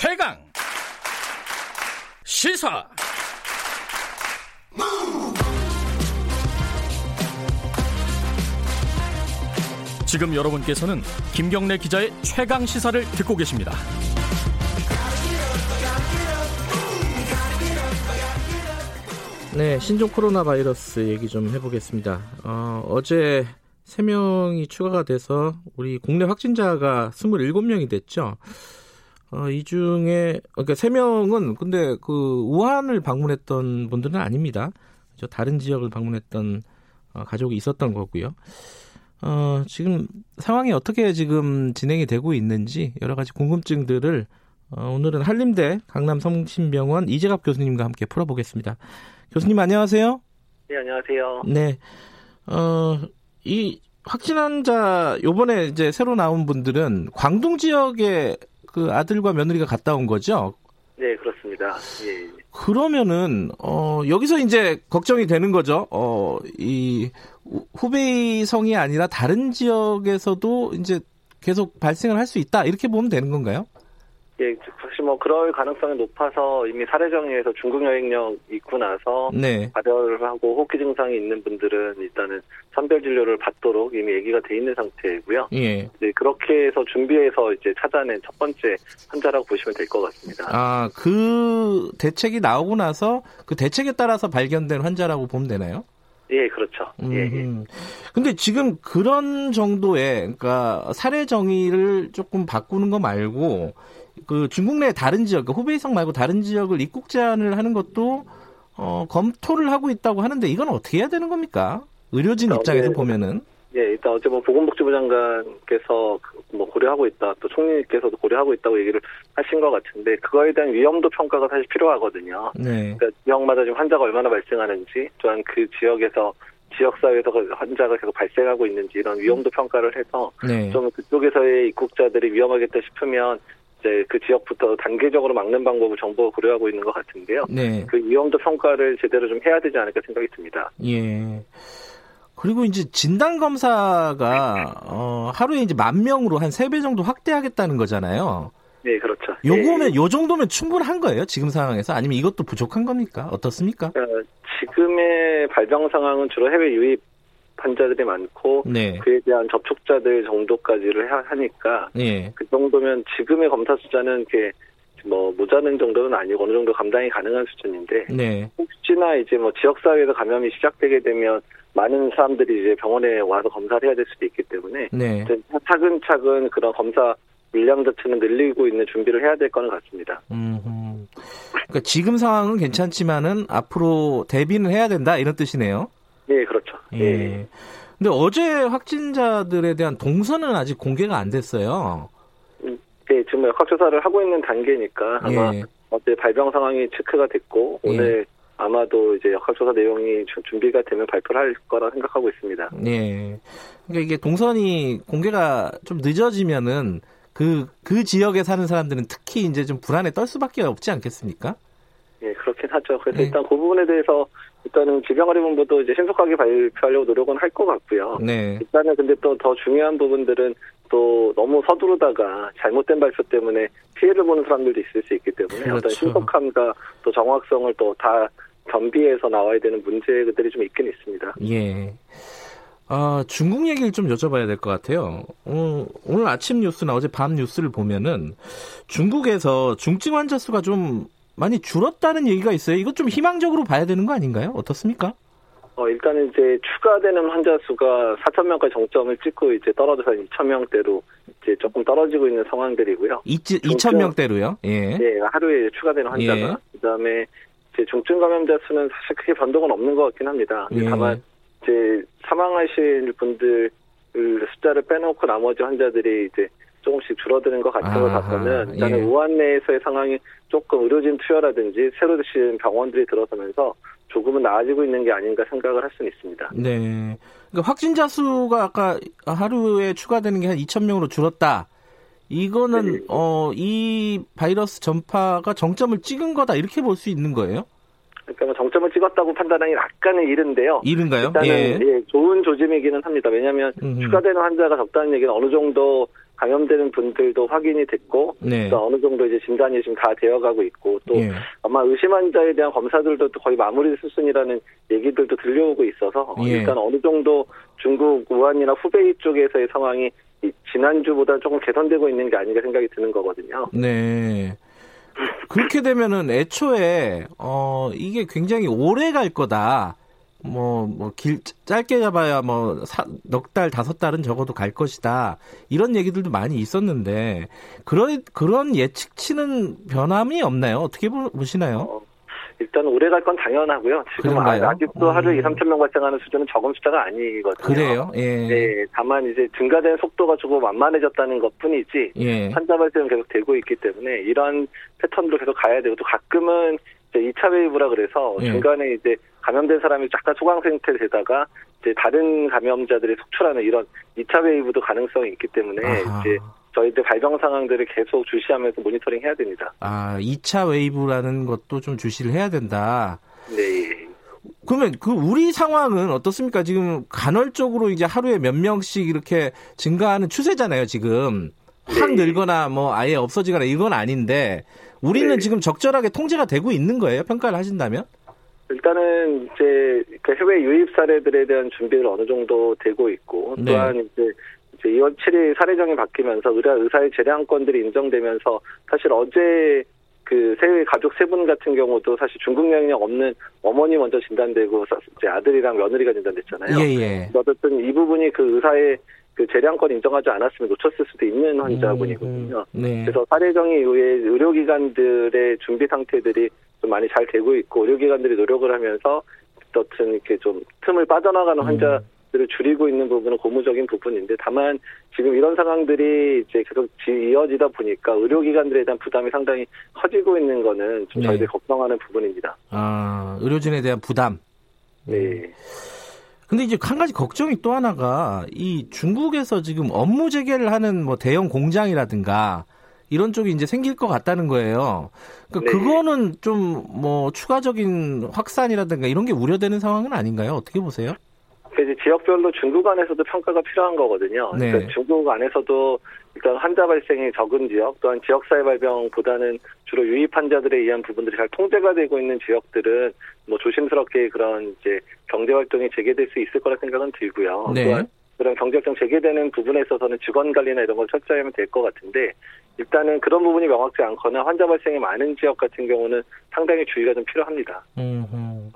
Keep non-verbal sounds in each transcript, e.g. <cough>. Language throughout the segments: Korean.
최강 시사 지금 여러분께서는 김경래 기자의 최강 시사를 듣고 계십니다. 네, 신종 코로나 바이러스 얘기 좀 해보겠습니다. 어, 어제 3명이 추가가 돼서 우리 국내 확진자가 27명이 됐죠. 어, 이 중에, 그러니까 3명은 근데 그 우한을 방문했던 분들은 아닙니다. 저 다른 지역을 방문했던 어, 가족이 있었던 거고요. 어, 지금 상황이 어떻게 지금 진행이 되고 있는지 여러 가지 궁금증들을 어, 오늘은 한림대 강남성심병원 이재갑 교수님과 함께 풀어보겠습니다. 교수님 안녕하세요. 네, 안녕하세요. 네. 어, 이 확진 환자 요번에 이제 새로 나온 분들은 광둥 지역에 그 아들과 며느리가 갔다 온 거죠? 네, 그렇습니다. 예. 그러면은 어 여기서 이제 걱정이 되는 거죠. 어 이 후베이 성이 아니라 다른 지역에서도 이제 계속 발생을 할 수 있다 이렇게 보면 되는 건가요? 예, 사실 뭐 그럴 가능성이 높아서 이미 사례 정리에서 중국 여행령 있고 나서 네. 발열을 하고 호흡기 증상이 있는 분들은 일단은 선별 진료를 받도록 이미 얘기가 돼 있는 상태고요. 예. 네, 그렇게 해서 준비해서 이제 찾아낸 첫 번째 환자라고 보시면 될 것 같습니다. 아, 그 대책이 나오고 나서 그 대책에 따라서 발견된 환자라고 보면 되나요? 예, 그렇죠. 예, 예. 음. 근데 지금 그런 정도의 그러니까 사례 정의를 조금 바꾸는 거 말고 그 중국 내 다른 지역, 그러니까 후베이성 말고 다른 지역을 입국 제한을 하는 것도 어, 검토를 하고 있다고 하는데 이건 어떻게 해야 되는 겁니까? 의료진 어, 입장에서 네. 보면은 예, 일단 어제 뭐 보건복지부 장관께서 그뭐 고려하고 있다, 또 총리께서도 고려하고 있다고 얘기를 하신 것 같은데 그거에 대한 위험도 평가가 사실 필요하거든요. 네. 그러니까 지역마다 지금 환자가 얼마나 발생하는지, 또한 그 지역에서 지역사회에서 그 환자가 계속 발생하고 있는지 이런 위험도 평가를 해서 네. 좀 그쪽에서의 입국자들이 위험하겠다 싶으면 이제 그 지역부터 단계적으로 막는 방법을 정부가 고려하고 있는 것 같은데요. 네. 그 위험도 평가를 제대로 좀 해야 되지 않을까 생각이 듭니다. 예. 그리고 이제 진단 검사가 어, 하루에 이제 만 명으로 한 세 배 정도 확대하겠다는 거잖아요. 네, 그렇죠. 요거면 예. 요 정도면 충분한 거예요? 지금 상황에서 아니면 이것도 부족한 겁니까? 어떻습니까? 어, 지금의 발병 상황은 주로 해외 유입 환자들이 많고 네. 그에 대한 접촉자들 정도까지를 하- 하니까 예. 그 정도면 지금의 검사 숫자는 이렇게 뭐 모자는 정도는 아니고 어느 정도 감당이 가능한 수준인데 네. 혹시나 이제 뭐 지역 사회에서 감염이 시작되게 되면 많은 사람들이 이제 병원에 와서 검사를 해야 될 수도 있기 때문에 네. 차근차근 그런 검사 물량 자체는 늘리고 있는 준비를 해야 될 거는 같습니다. 음. 그러니까 지금 상황은 괜찮지만은 앞으로 대비는 해야 된다 이런 뜻이네요. 예, 그렇죠. 예. 근데 어제 확진자들에 대한 동선은 아직 공개가 안 됐어요. 네, 지금 역학조사를 하고 있는 단계니까 아마 예. 어제 발병 상황이 체크가 됐고 예. 오늘 아마도 이제 역학조사 내용이 주- 준비가 되면 발표를 할 거라 생각하고 있습니다. 예. 그러니까 이게 동선이 공개가 좀 늦어지면은 그, 그 지역에 사는 사람들은 특히 이제 좀 불안에 떨 수밖에 없지 않겠습니까? 예, 그렇긴 하죠. 그래서 예. 일단 그 부분에 대해서 일단은 질병관리본부도 이제 신속하게 발표하려고 노력은 할 것 같고요. 네. 일단은 근데 또 더 중요한 부분들은 또 너무 서두르다가 잘못된 발표 때문에 피해를 보는 사람들도 있을 수 있기 때문에 그렇죠. 어떤 신속함과 또 정확성을 또 다 겸비해서 나와야 되는 문제들이 좀 있긴 있습니다. 예. 아, 중국 얘기를 좀 여쭤봐야 될 것 같아요. 어, 오늘 아침 뉴스나 어제 밤 뉴스를 보면은 중국에서 중증 환자 수가 좀 많이 줄었다는 얘기가 있어요. 이것 좀 희망적으로 봐야 되는 거 아닌가요? 어떻습니까? 어, 일단은 이제 추가되는 환자 수가 4천 명까지 정점을 찍고 이제 떨어져서 2천 명대로 이제 조금 떨어지고 있는 상황들이고요. 2천 명대로요. 예. 예, 하루에 추가되는 환자가 예. 그다음에 이제 중증 감염자 수는 사실 크게 변동은 없는 것 같긴 합니다. 예. 다만 이제 사망하실 분들 숫자를 빼놓고 나머지 환자들이 이제 조금씩 줄어드는 것 같은 걸 아하, 봐서는 일단은 예. 우한 내에서의 상황이 조금 의료진 투여라든지 새로 드신 병원들이 들어서면서 조금은 나아지고 있는 게 아닌가 생각을 할 수는 있습니다. 네. 그러니까 확진자 수가 아까 하루에 추가되는 게 한 2천 명으로 줄었다. 이거는 네. 어, 이 바이러스 전파가 정점을 찍은 거다 이렇게 볼 수 있는 거예요? 그러니까 뭐 정점을 찍었다고 판단하기 약간은 이른데요. 이른가요? 일단은 예. 예, 좋은 조짐이기는 합니다. 왜냐하면 음흠. 추가되는 환자가 적다는 얘기는 어느 정도 감염되는 분들도 확인이 됐고 네. 또 어느 정도 이제 진단이 지금 다 되어가고 있고 또 예. 아마 의심 환자에 대한 검사들도 또 거의 마무리 수순이라는 얘기들도 들려오고 있어서 예. 일단 어느 정도 중국 우한이나 후베이 쪽에서의 상황이 이 지난주보다 조금 개선되고 있는 게 아닌가 생각이 드는 거거든요. 네. 그렇게 되면은 애초에 어 이게 굉장히 오래 갈 거다. 뭐 뭐 길 짧게 잡아야 뭐넉달 다섯 달은 적어도 갈 것이다. 이런 얘기들도 많이 있었는데 그런 그런 예측치는 변함이 없나요? 어떻게 보- 보시나요? 어, 일단 오래 갈 건 당연하고요. 지금 그런가요? 아직도 하루에 음. 2, 3천 명 발생하는 수준은 적은 숫자가 아니거든요. 그래요? 예. 네, 다만 이제 증가된 속도가 조금 완만해졌다는 것 뿐이지 예. 환자 발생은 계속 되고 있기 때문에 이런 패턴으로 계속 가야 되고 또 가끔은 이제 2차 wave라 그래서 예. 중간에 이제 감염된 사람이 약간 소강 상태 되다가 이제 다른 감염자들이 속출하는 이런 2차 wave도 가능성이 있기 때문에 아하. 이제 저희들 발병 상황들을 계속 주시하면서 모니터링 해야 됩니다. 아, 2차 wave라는 것도 좀 주시를 해야 된다. 네. 그러면 그 우리 상황은 어떻습니까? 지금 간헐적으로 이제 하루에 몇 명씩 이렇게 증가하는 추세잖아요, 지금. 확 네. 늘거나 뭐 아예 없어지거나 이건 아닌데 우리는 네. 지금 적절하게 통제가 되고 있는 거예요? 평가를 하신다면? 일단은 이제 그 해외 유입 사례들에 대한 준비를 어느 정도 되고 있고 네. 또한 이제 이제 2월 7일 사례정이 바뀌면서 의사 의사의 재량권들이 인정되면서 사실 어제 그세 가족 세 분 같은 경우도 사실 중국 영향 없는 어머니 먼저 진단되고 사- 이제 아들이랑 며느리가 진단됐잖아요. 예, 예. 어쨌든 이 부분이 그 의사의 그 재량권 인정하지 않았으면 놓쳤을 수도 있는 환자분이거든요. 음, 네. 그래서 사례정의 이후에 의료기관들의 준비 상태들이 좀 많이 잘 되고 있고 의료기관들이 노력을 하면서 어떤 이렇게 좀 틈을 빠져나가는 음. 환자들을 줄이고 있는 부분은 고무적인 부분인데 다만 지금 이런 상황들이 이제 계속 지- 이어지다 보니까 의료기관들에 대한 부담이 상당히 커지고 있는 거는 좀 네. 저희들이 걱정하는 부분입니다. 아, 의료진에 대한 부담. 네. 근데 이제 한 가지 걱정이 또 하나가 이 중국에서 지금 업무 재개를 하는 뭐 대형 공장이라든가 이런 쪽이 이제 생길 것 같다는 거예요. 그러니까 네. 그거는 좀 뭐 추가적인 확산이라든가 이런 게 우려되는 상황은 아닌가요? 어떻게 보세요? 그 이제 지역별로 중국 안에서도 평가가 필요한 거거든요. 네. 그러니까 중국 안에서도 일단 환자 발생이 적은 지역, 또한 지역사회 발병보다는 주로 유입 환자들에 의한 부분들이 잘 통제가 되고 있는 지역들은 뭐 조심스럽게 그런 이제 경제 활동이 재개될 수 있을 거라 생각은 들고요. 네. 또한 그런 경제 활동 재개되는 부분에 있어서는 직원 관리나 이런 걸 철저히 하면 될 것 같은데 일단은 그런 부분이 명확지 않거나 환자 발생이 많은 지역 같은 경우는 상당히 주의가 좀 필요합니다. 음,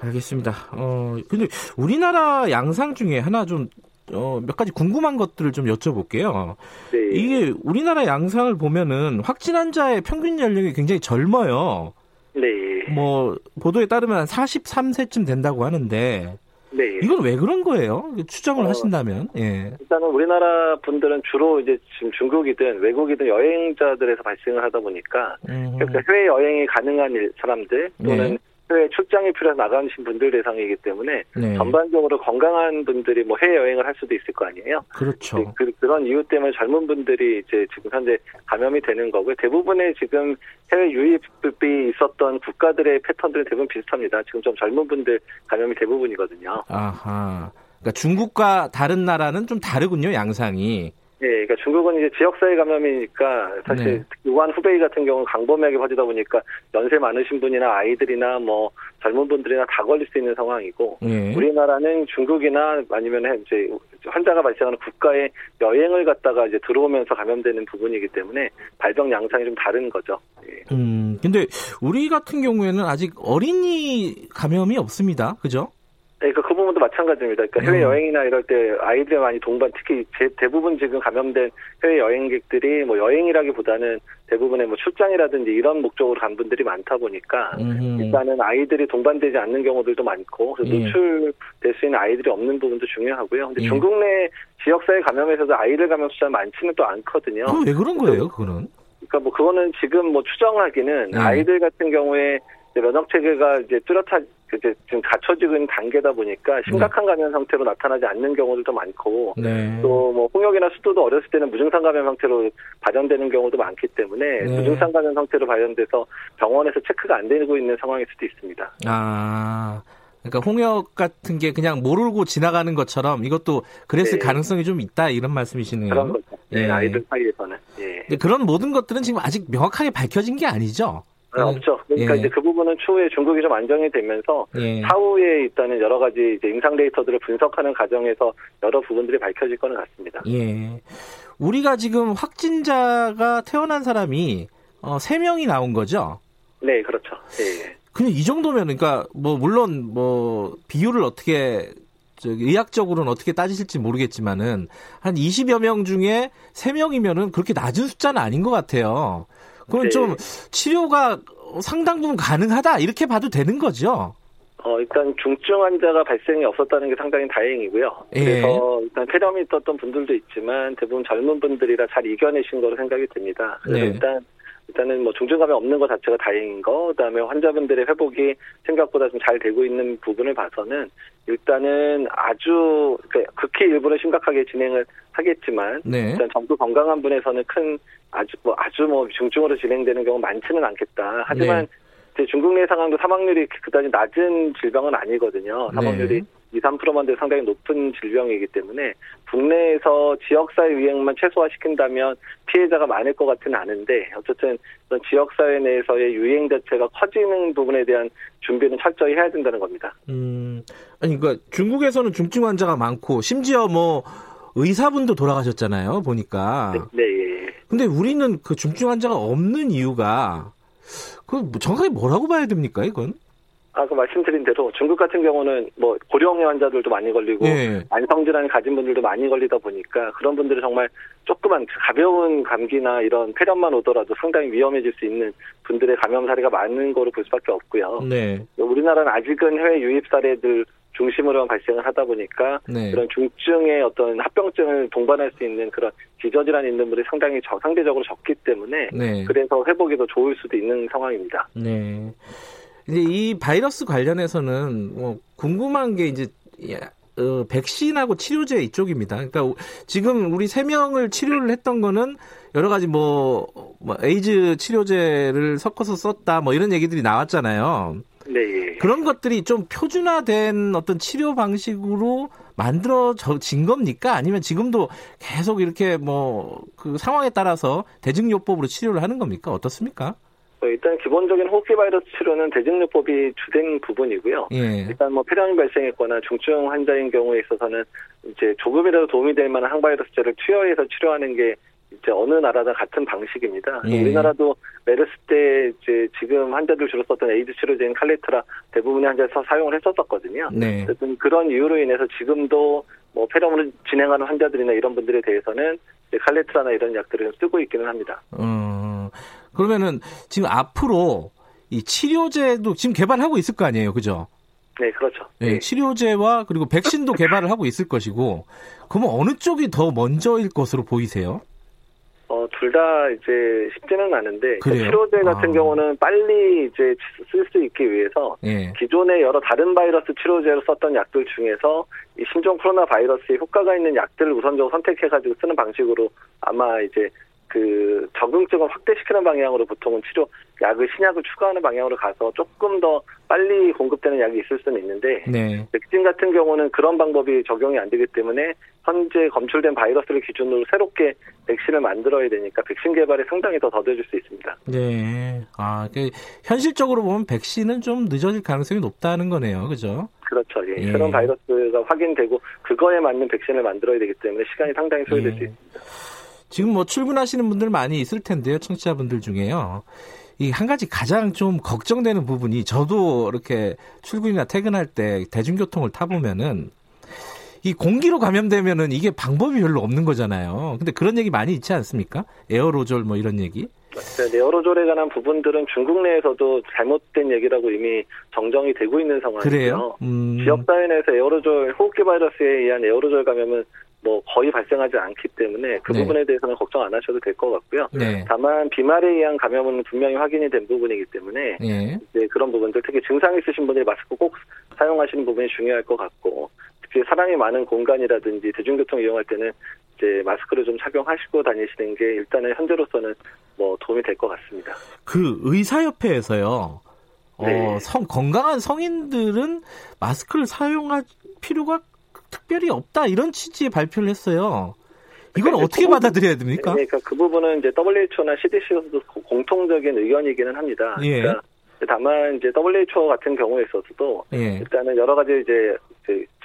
알겠습니다. 어, 근데 우리나라 양상 중에 하나 좀, 어, 몇 가지 궁금한 것들을 좀 여쭤볼게요. 네. 이게 우리나라 양상을 보면은 확진 환자의 평균 연령이 굉장히 젊어요. 네. 뭐, 보도에 따르면 한 43세쯤 된다고 하는데, 네. 이건 왜 그런 거예요? 추정을 어, 하신다면, 예. 일단은 우리나라 분들은 주로 이제 지금 중국이든 외국이든 여행자들에서 발생을 하다 보니까 음, 그러니까 해외 여행이 가능한 일- 사람들 또는 네. 해외 출장이 필요해서 나가신 분들 대상이기 때문에 네. 전반적으로 건강한 분들이 뭐 해외 여행을 할 수도 있을 거 아니에요. 그렇죠. 네, 그, 그런 이유 때문에 젊은 분들이 이제 지금 현재 감염이 되는 거고요. 대부분의 지금 해외 유입이 있었던 국가들의 패턴들은 대부분 비슷합니다. 지금 좀 젊은 분들 감염이 대부분이거든요. 아하. 그러니까 중국과 다른 나라는 좀 다르군요, 양상이. 예, 그러니까 중국은 이제 지역사회 감염이니까 사실 네. 우한 후베이 같은 경우는 강범위하게 퍼지다 보니까 연세 많으신 분이나 아이들이나 뭐 젊은 분들이나 다 걸릴 수 있는 상황이고 예. 우리나라는 중국이나 아니면 이제 환자가 발생하는 국가에 여행을 갔다가 이제 들어오면서 감염되는 부분이기 때문에 발병 양상이 좀 다른 거죠. 예. 음, 근데 우리 같은 경우에는 아직 어린이 감염이 없습니다. 그죠? 네, 그러니까 그 부분도 마찬가지입니다. 그러니까 해외 음. 여행이나 이럴 때 아이들이 많이 동반, 특히 제, 대부분 지금 감염된 해외 여행객들이 뭐 여행이라기보다는 대부분의 뭐 출장이라든지 이런 목적으로 간 분들이 많다 보니까 음흠. 일단은 아이들이 동반되지 않는 경우들도 많고 그래서 예. 노출될 수 있는 아이들이 없는 부분도 중요하고요. 근데 예. 중국 내 지역사회 감염에서도 아이들 감염 숫자 많지는 또 않거든요. 그럼 왜 그런 거예요, 그거는? 그러니까 뭐 그거는 지금 뭐 추정하기는 네. 아이들 같은 경우에 면역 체계가 이제 뚜렷하 이제 지금 갖춰지고 있는 단계다 보니까 심각한 감염 상태로 나타나지 않는 경우들도 많고 네. 또뭐 홍역이나 수도도 어렸을 때는 무증상 감염 상태로 발현되는 경우도 많기 때문에 네. 무증상 감염 상태로 발현돼서 병원에서 체크가 안 되고 있는 상황일 수도 있습니다. 아, 그러니까 홍역 같은 게 그냥 모르고 지나가는 것처럼 이것도 그랬을 네. 가능성이 좀 있다 이런 말씀이시네요. 그런 거죠. 네, 예. 아이들 사이에서는. 예. 그런 모든 것들은 지금 아직 명확하게 밝혀진 게 아니죠. 네, 없죠. 그러니까 예. 이제 그 부분은 추후에 중국이 좀 안정이 되면서 예. 사후에 있다는 여러 가지 이제 임상 데이터들을 분석하는 과정에서 여러 부분들이 밝혀질 거는 같습니다. 예. 우리가 지금 확진자가 태어난 사람이 어, 3명이 나온 거죠? 네, 그렇죠. 예. 그냥 이 정도면 그러니까 뭐 물론 뭐 비율을 어떻게 저기 의학적으로는 어떻게 따지실지 모르겠지만은 한 20여 명 중에 3명이면은 그렇게 낮은 숫자는 아닌 것 같아요. 그건 네. 좀 치료가 상당 부분 가능하다 이렇게 봐도 되는 거죠. 어, 일단 중증 환자가 발생이 없었다는 게 상당히 다행이고요. 예. 그래서 일단 폐렴이 있었던 분들도 있지만 대부분 젊은 분들이라 잘 이겨내신 거로 생각이 듭니다. 그래서 네. 일단 일단은 뭐 중증감이 없는 것 자체가 다행인 거, 그다음에 환자분들의 회복이 생각보다 좀 잘 되고 있는 부분을 봐서는 일단은 아주 극히 일부는 심각하게 진행을 하겠지만 네. 일단 정도 건강한 분에서는 큰 아주 뭐 아주 뭐 중증으로 진행되는 경우 많지는 않겠다. 하지만 네. 중국 내 상황도 사망률이 그다지 낮은 질병은 아니거든요. 사망률이 네. 2, 3%만 돼도 상당히 높은 질병이기 때문에 국내에서 지역사회 유행만 최소화시킨다면 피해자가 많을 것 같지는 않은데 어쨌든 지역사회 내에서의 유행 자체가 커지는 부분에 대한 준비는 철저히 해야 된다는 겁니다. 음, 아니, 그러니까 중국에서는 중증 환자가 많고 심지어 뭐 의사분도 돌아가셨잖아요, 보니까. 네, 네 예. 근데 우리는 그 중증 환자가 없는 이유가 그뭐 정확하게 뭐라고 봐야 됩니까, 이건? 아까 말씀드린 대로 중국 같은 경우는 뭐 고령의 환자들도 많이 걸리고 네. 만성질환 가진 분들도 많이 걸리다 보니까 그런 분들은 정말 조그만 가벼운 감기나 이런 폐렴만 오더라도 상당히 위험해질 수 있는 분들의 감염 사례가 많은 거로 볼 수밖에 없고요. 네. 우리나라는 아직은 해외 유입 사례들 중심으로만 발생을 하다 보니까 네. 그런 중증의 어떤 합병증을 동반할 수 있는 그런 기저질환 있는 분들이 상당히 저, 상대적으로 적기 때문에 네. 그래서 회복이 더 좋을 수도 있는 상황입니다. 네. 이제 이 바이러스 관련해서는 뭐 궁금한 게 이제 어, 백신하고 치료제 이쪽입니다. 그러니까 지금 우리 세 명을 치료를 했던 거는 여러 가지 뭐, 뭐 에이즈 치료제를 섞어서 썼다 뭐 이런 얘기들이 나왔잖아요. 네. 예. 그런 것들이 좀 표준화된 어떤 치료 방식으로 만들어진 겁니까? 아니면 지금도 계속 이렇게 뭐 그 상황에 따라서 대증요법으로 치료를 하는 겁니까? 어떻습니까? 어, 일단 기본적인 호흡기 바이러스 치료는 대증요법이 주된 부분이고요. 예. 일단 뭐 폐렴이 발생했거나 중증 환자인 경우에 있어서는 이제 조금이라도 도움이 될 만한 항바이러스제를 투여해서 치료하는 게 이제 어느 나라나 같은 방식입니다. 예. 우리나라도 메르스 때 이제 지금 환자들 주로 썼던 에이즈 치료제인 칼레트라 대부분의 환자에서 사용을 했었었거든요. 네. 그런 이유로 인해서 지금도 뭐 폐렴으로 진행하는 환자들이나 이런 분들에 대해서는 칼레트라나 이런 약들을 쓰고 있기는 합니다. 음, 그러면은 지금 앞으로 이 치료제도 지금 개발하고 있을 거 아니에요, 그죠? 네, 그렇죠. 네, 네. 치료제와 그리고 백신도 개발을 하고 있을 것이고, 그러면 어느 쪽이 더 먼저일 것으로 보이세요? 어, 둘다 이제 쉽지는 않은데 그러니까 치료제 같은 아. 경우는 빨리 이제 쓸 수 있기 위해서 예. 기존의 여러 다른 바이러스 치료제로 썼던 약들 중에서 이 신종 코로나 바이러스에 효과가 있는 약들을 우선적으로 선택해 가지고 쓰는 방식으로 아마 이제 그 적응증을 확대시키는 방향으로 보통은 치료 약을 신약을 추가하는 방향으로 가서 조금 더 빨리 공급되는 약이 있을 수는 있는데 네. 백신 같은 경우는 그런 방법이 적용이 안 되기 때문에 현재 검출된 바이러스를 기준으로 새롭게 백신을 만들어야 되니까 백신 개발이 상당히 더 더뎌질 수 있습니다. 네. 아, 그 현실적으로 보면 백신은 좀 늦어질 가능성이 높다는 거네요. 그죠? 그렇죠. 예. 예. 새로운 바이러스가 확인되고 그거에 맞는 백신을 만들어야 되기 때문에 시간이 상당히 소요될 예. 수 있습니다. 지금 뭐 출근하시는 분들 많이 있을 텐데요. 청취자분들 중에요. 이 한 가지 가장 좀 걱정되는 부분이 저도 이렇게 출근이나 퇴근할 때 대중교통을 타보면은 이 공기로 감염되면은 이게 방법이 별로 없는 거잖아요. 근데 그런 얘기 많이 있지 않습니까? 에어로졸 뭐 이런 얘기? 네, 에어로졸에 관한 부분들은 중국 내에서도 잘못된 얘기라고 이미 정정이 되고 있는 상황이고요. 그래요? 음... 지역 사회 내에서 에어로졸 호흡기 바이러스에 의한 에어로졸 감염은 뭐 거의 발생하지 않기 때문에 그 네. 부분에 대해서는 걱정 안 하셔도 될 것 같고요. 네. 다만 비말에 의한 감염은 분명히 확인이 된 부분이기 때문에 네. 이제 그런 부분들 특히 증상 있으신 분들이 마스크 꼭 사용하시는 부분이 중요할 것 같고 특히 사람이 많은 공간이라든지 대중교통 이용할 때는 이제 마스크를 좀 착용하시고 다니시는 게 일단은 현재로서는 뭐 도움이 될 것 같습니다. 그 의사협회에서요. 어, 네. 성, 건강한 성인들은 마스크를 사용할 필요가 특별히 없다 이런 취지의 발표를 했어요. 이건 그러니까 어떻게 그 받아들여야 됩니까? 그러니까 그 부분은 이제 WHO나 CDC에서도 공통적인 의견이기는 합니다. 예. 그러니까 다만 이제 WHO 같은 경우에 있어서도 예. 일단은 여러 가지 이제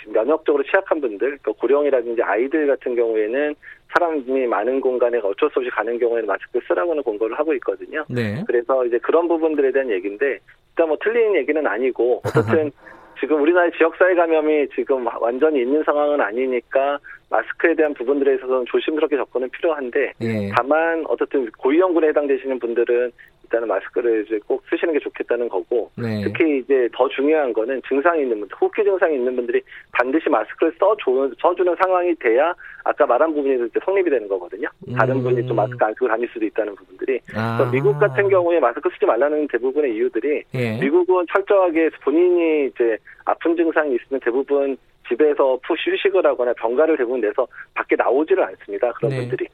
면역적으로 취약한 분들, 그러니까 고령이라든지 아이들 같은 경우에는 사람이 많은 공간에 어쩔 수 없이 가는 경우에는 마스크 쓰라고는 공고를 하고 있거든요. 네. 그래서 이제 그런 부분들에 대한 얘기인데, 일단 뭐 틀린 얘기는 아니고 <laughs> 어쨌든 지금 우리나라의 지역사회 감염이 지금 완전히 있는 상황은 아니니까 마스크에 대한 부분들에 있어서는 조심스럽게 접근은 필요한데 예. 다만 어쨌든 고위험군에 해당되시는 분들은 일단은 마스크를 이제 꼭 쓰시는 게 좋겠다는 거고 네. 특히 이제 더 중요한 거는 증상이 있는 분들, 호흡기 증상이 있는 분들이 반드시 마스크를 써주는, 써주는 상황이 돼야 아까 말한 부분이 이제 성립이 되는 거거든요. 다른 음. 분이 좀 마스크 안 쓰고 다닐 수도 있다는 부분들이. 아. 미국 같은 경우에 마스크 쓰지 말라는 대부분의 이유들이 예. 미국은 철저하게 본인이 이제 아픈 증상이 있으면 대부분 집에서 푹 휴식을 하거나 병가를 대부분 내서 밖에 나오지를 않습니다. 그런 네. 분들이.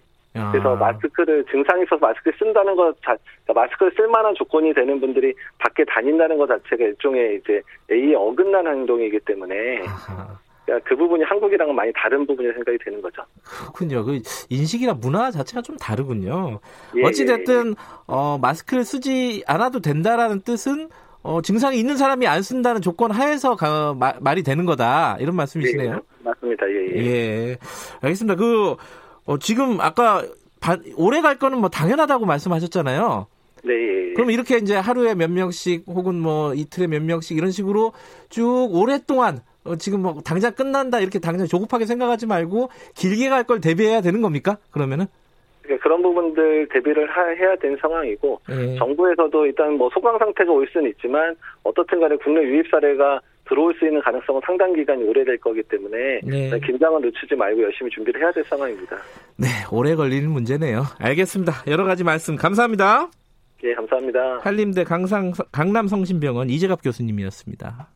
그래서 마스크를 증상이 있어서 마스크 쓴다는 것 자, 그러니까 마스크를 쓸 만한 조건이 되는 분들이 밖에 다닌다는 것 자체가 일종의 이제 A에 어긋난 행동이기 때문에 그러니까 그 부분이 한국이랑은 많이 다른 부분이 생각이 되는 거죠. 그렇군요. 그 인식이나 문화 자체가 좀 다르군요. 예, 어찌됐든 예, 예. 어, 마스크를 쓰지 않아도 된다라는 뜻은 어, 증상이 있는 사람이 안 쓴다는 조건 하에서 가, 마, 말이 되는 거다 이런 말씀이시네요. 예, 맞습니다. 예, 예. 예. 알겠습니다. 그 어, 지금 아까 바, 오래 갈 거는 뭐 당연하다고 말씀하셨잖아요. 네. 예, 예. 그럼 이렇게 이제 하루에 몇 명씩 혹은 뭐 이틀에 몇 명씩 이런 식으로 쭉 오랫동안 어, 지금 뭐 당장 끝난다 이렇게 당장 조급하게 생각하지 말고 길게 갈 걸 대비해야 되는 겁니까? 그러면은? 그러니까 그런 부분들 대비를 하, 해야 되는 상황이고 네. 정부에서도 일단 뭐 소강 상태가 올 수는 있지만 어떻든 간에 국내 유입 사례가 들어올 수 있는 가능성은 상당 기간이 오래될 거기 때문에 네. 긴장을 늦추지 말고 열심히 준비를 해야 될 상황입니다. 네, 오래 걸리는 문제네요. 알겠습니다. 여러 가지 말씀 감사합니다. 예, 감사합니다. 한림대 강상, 강남성심병원 이재갑 교수님이었습니다.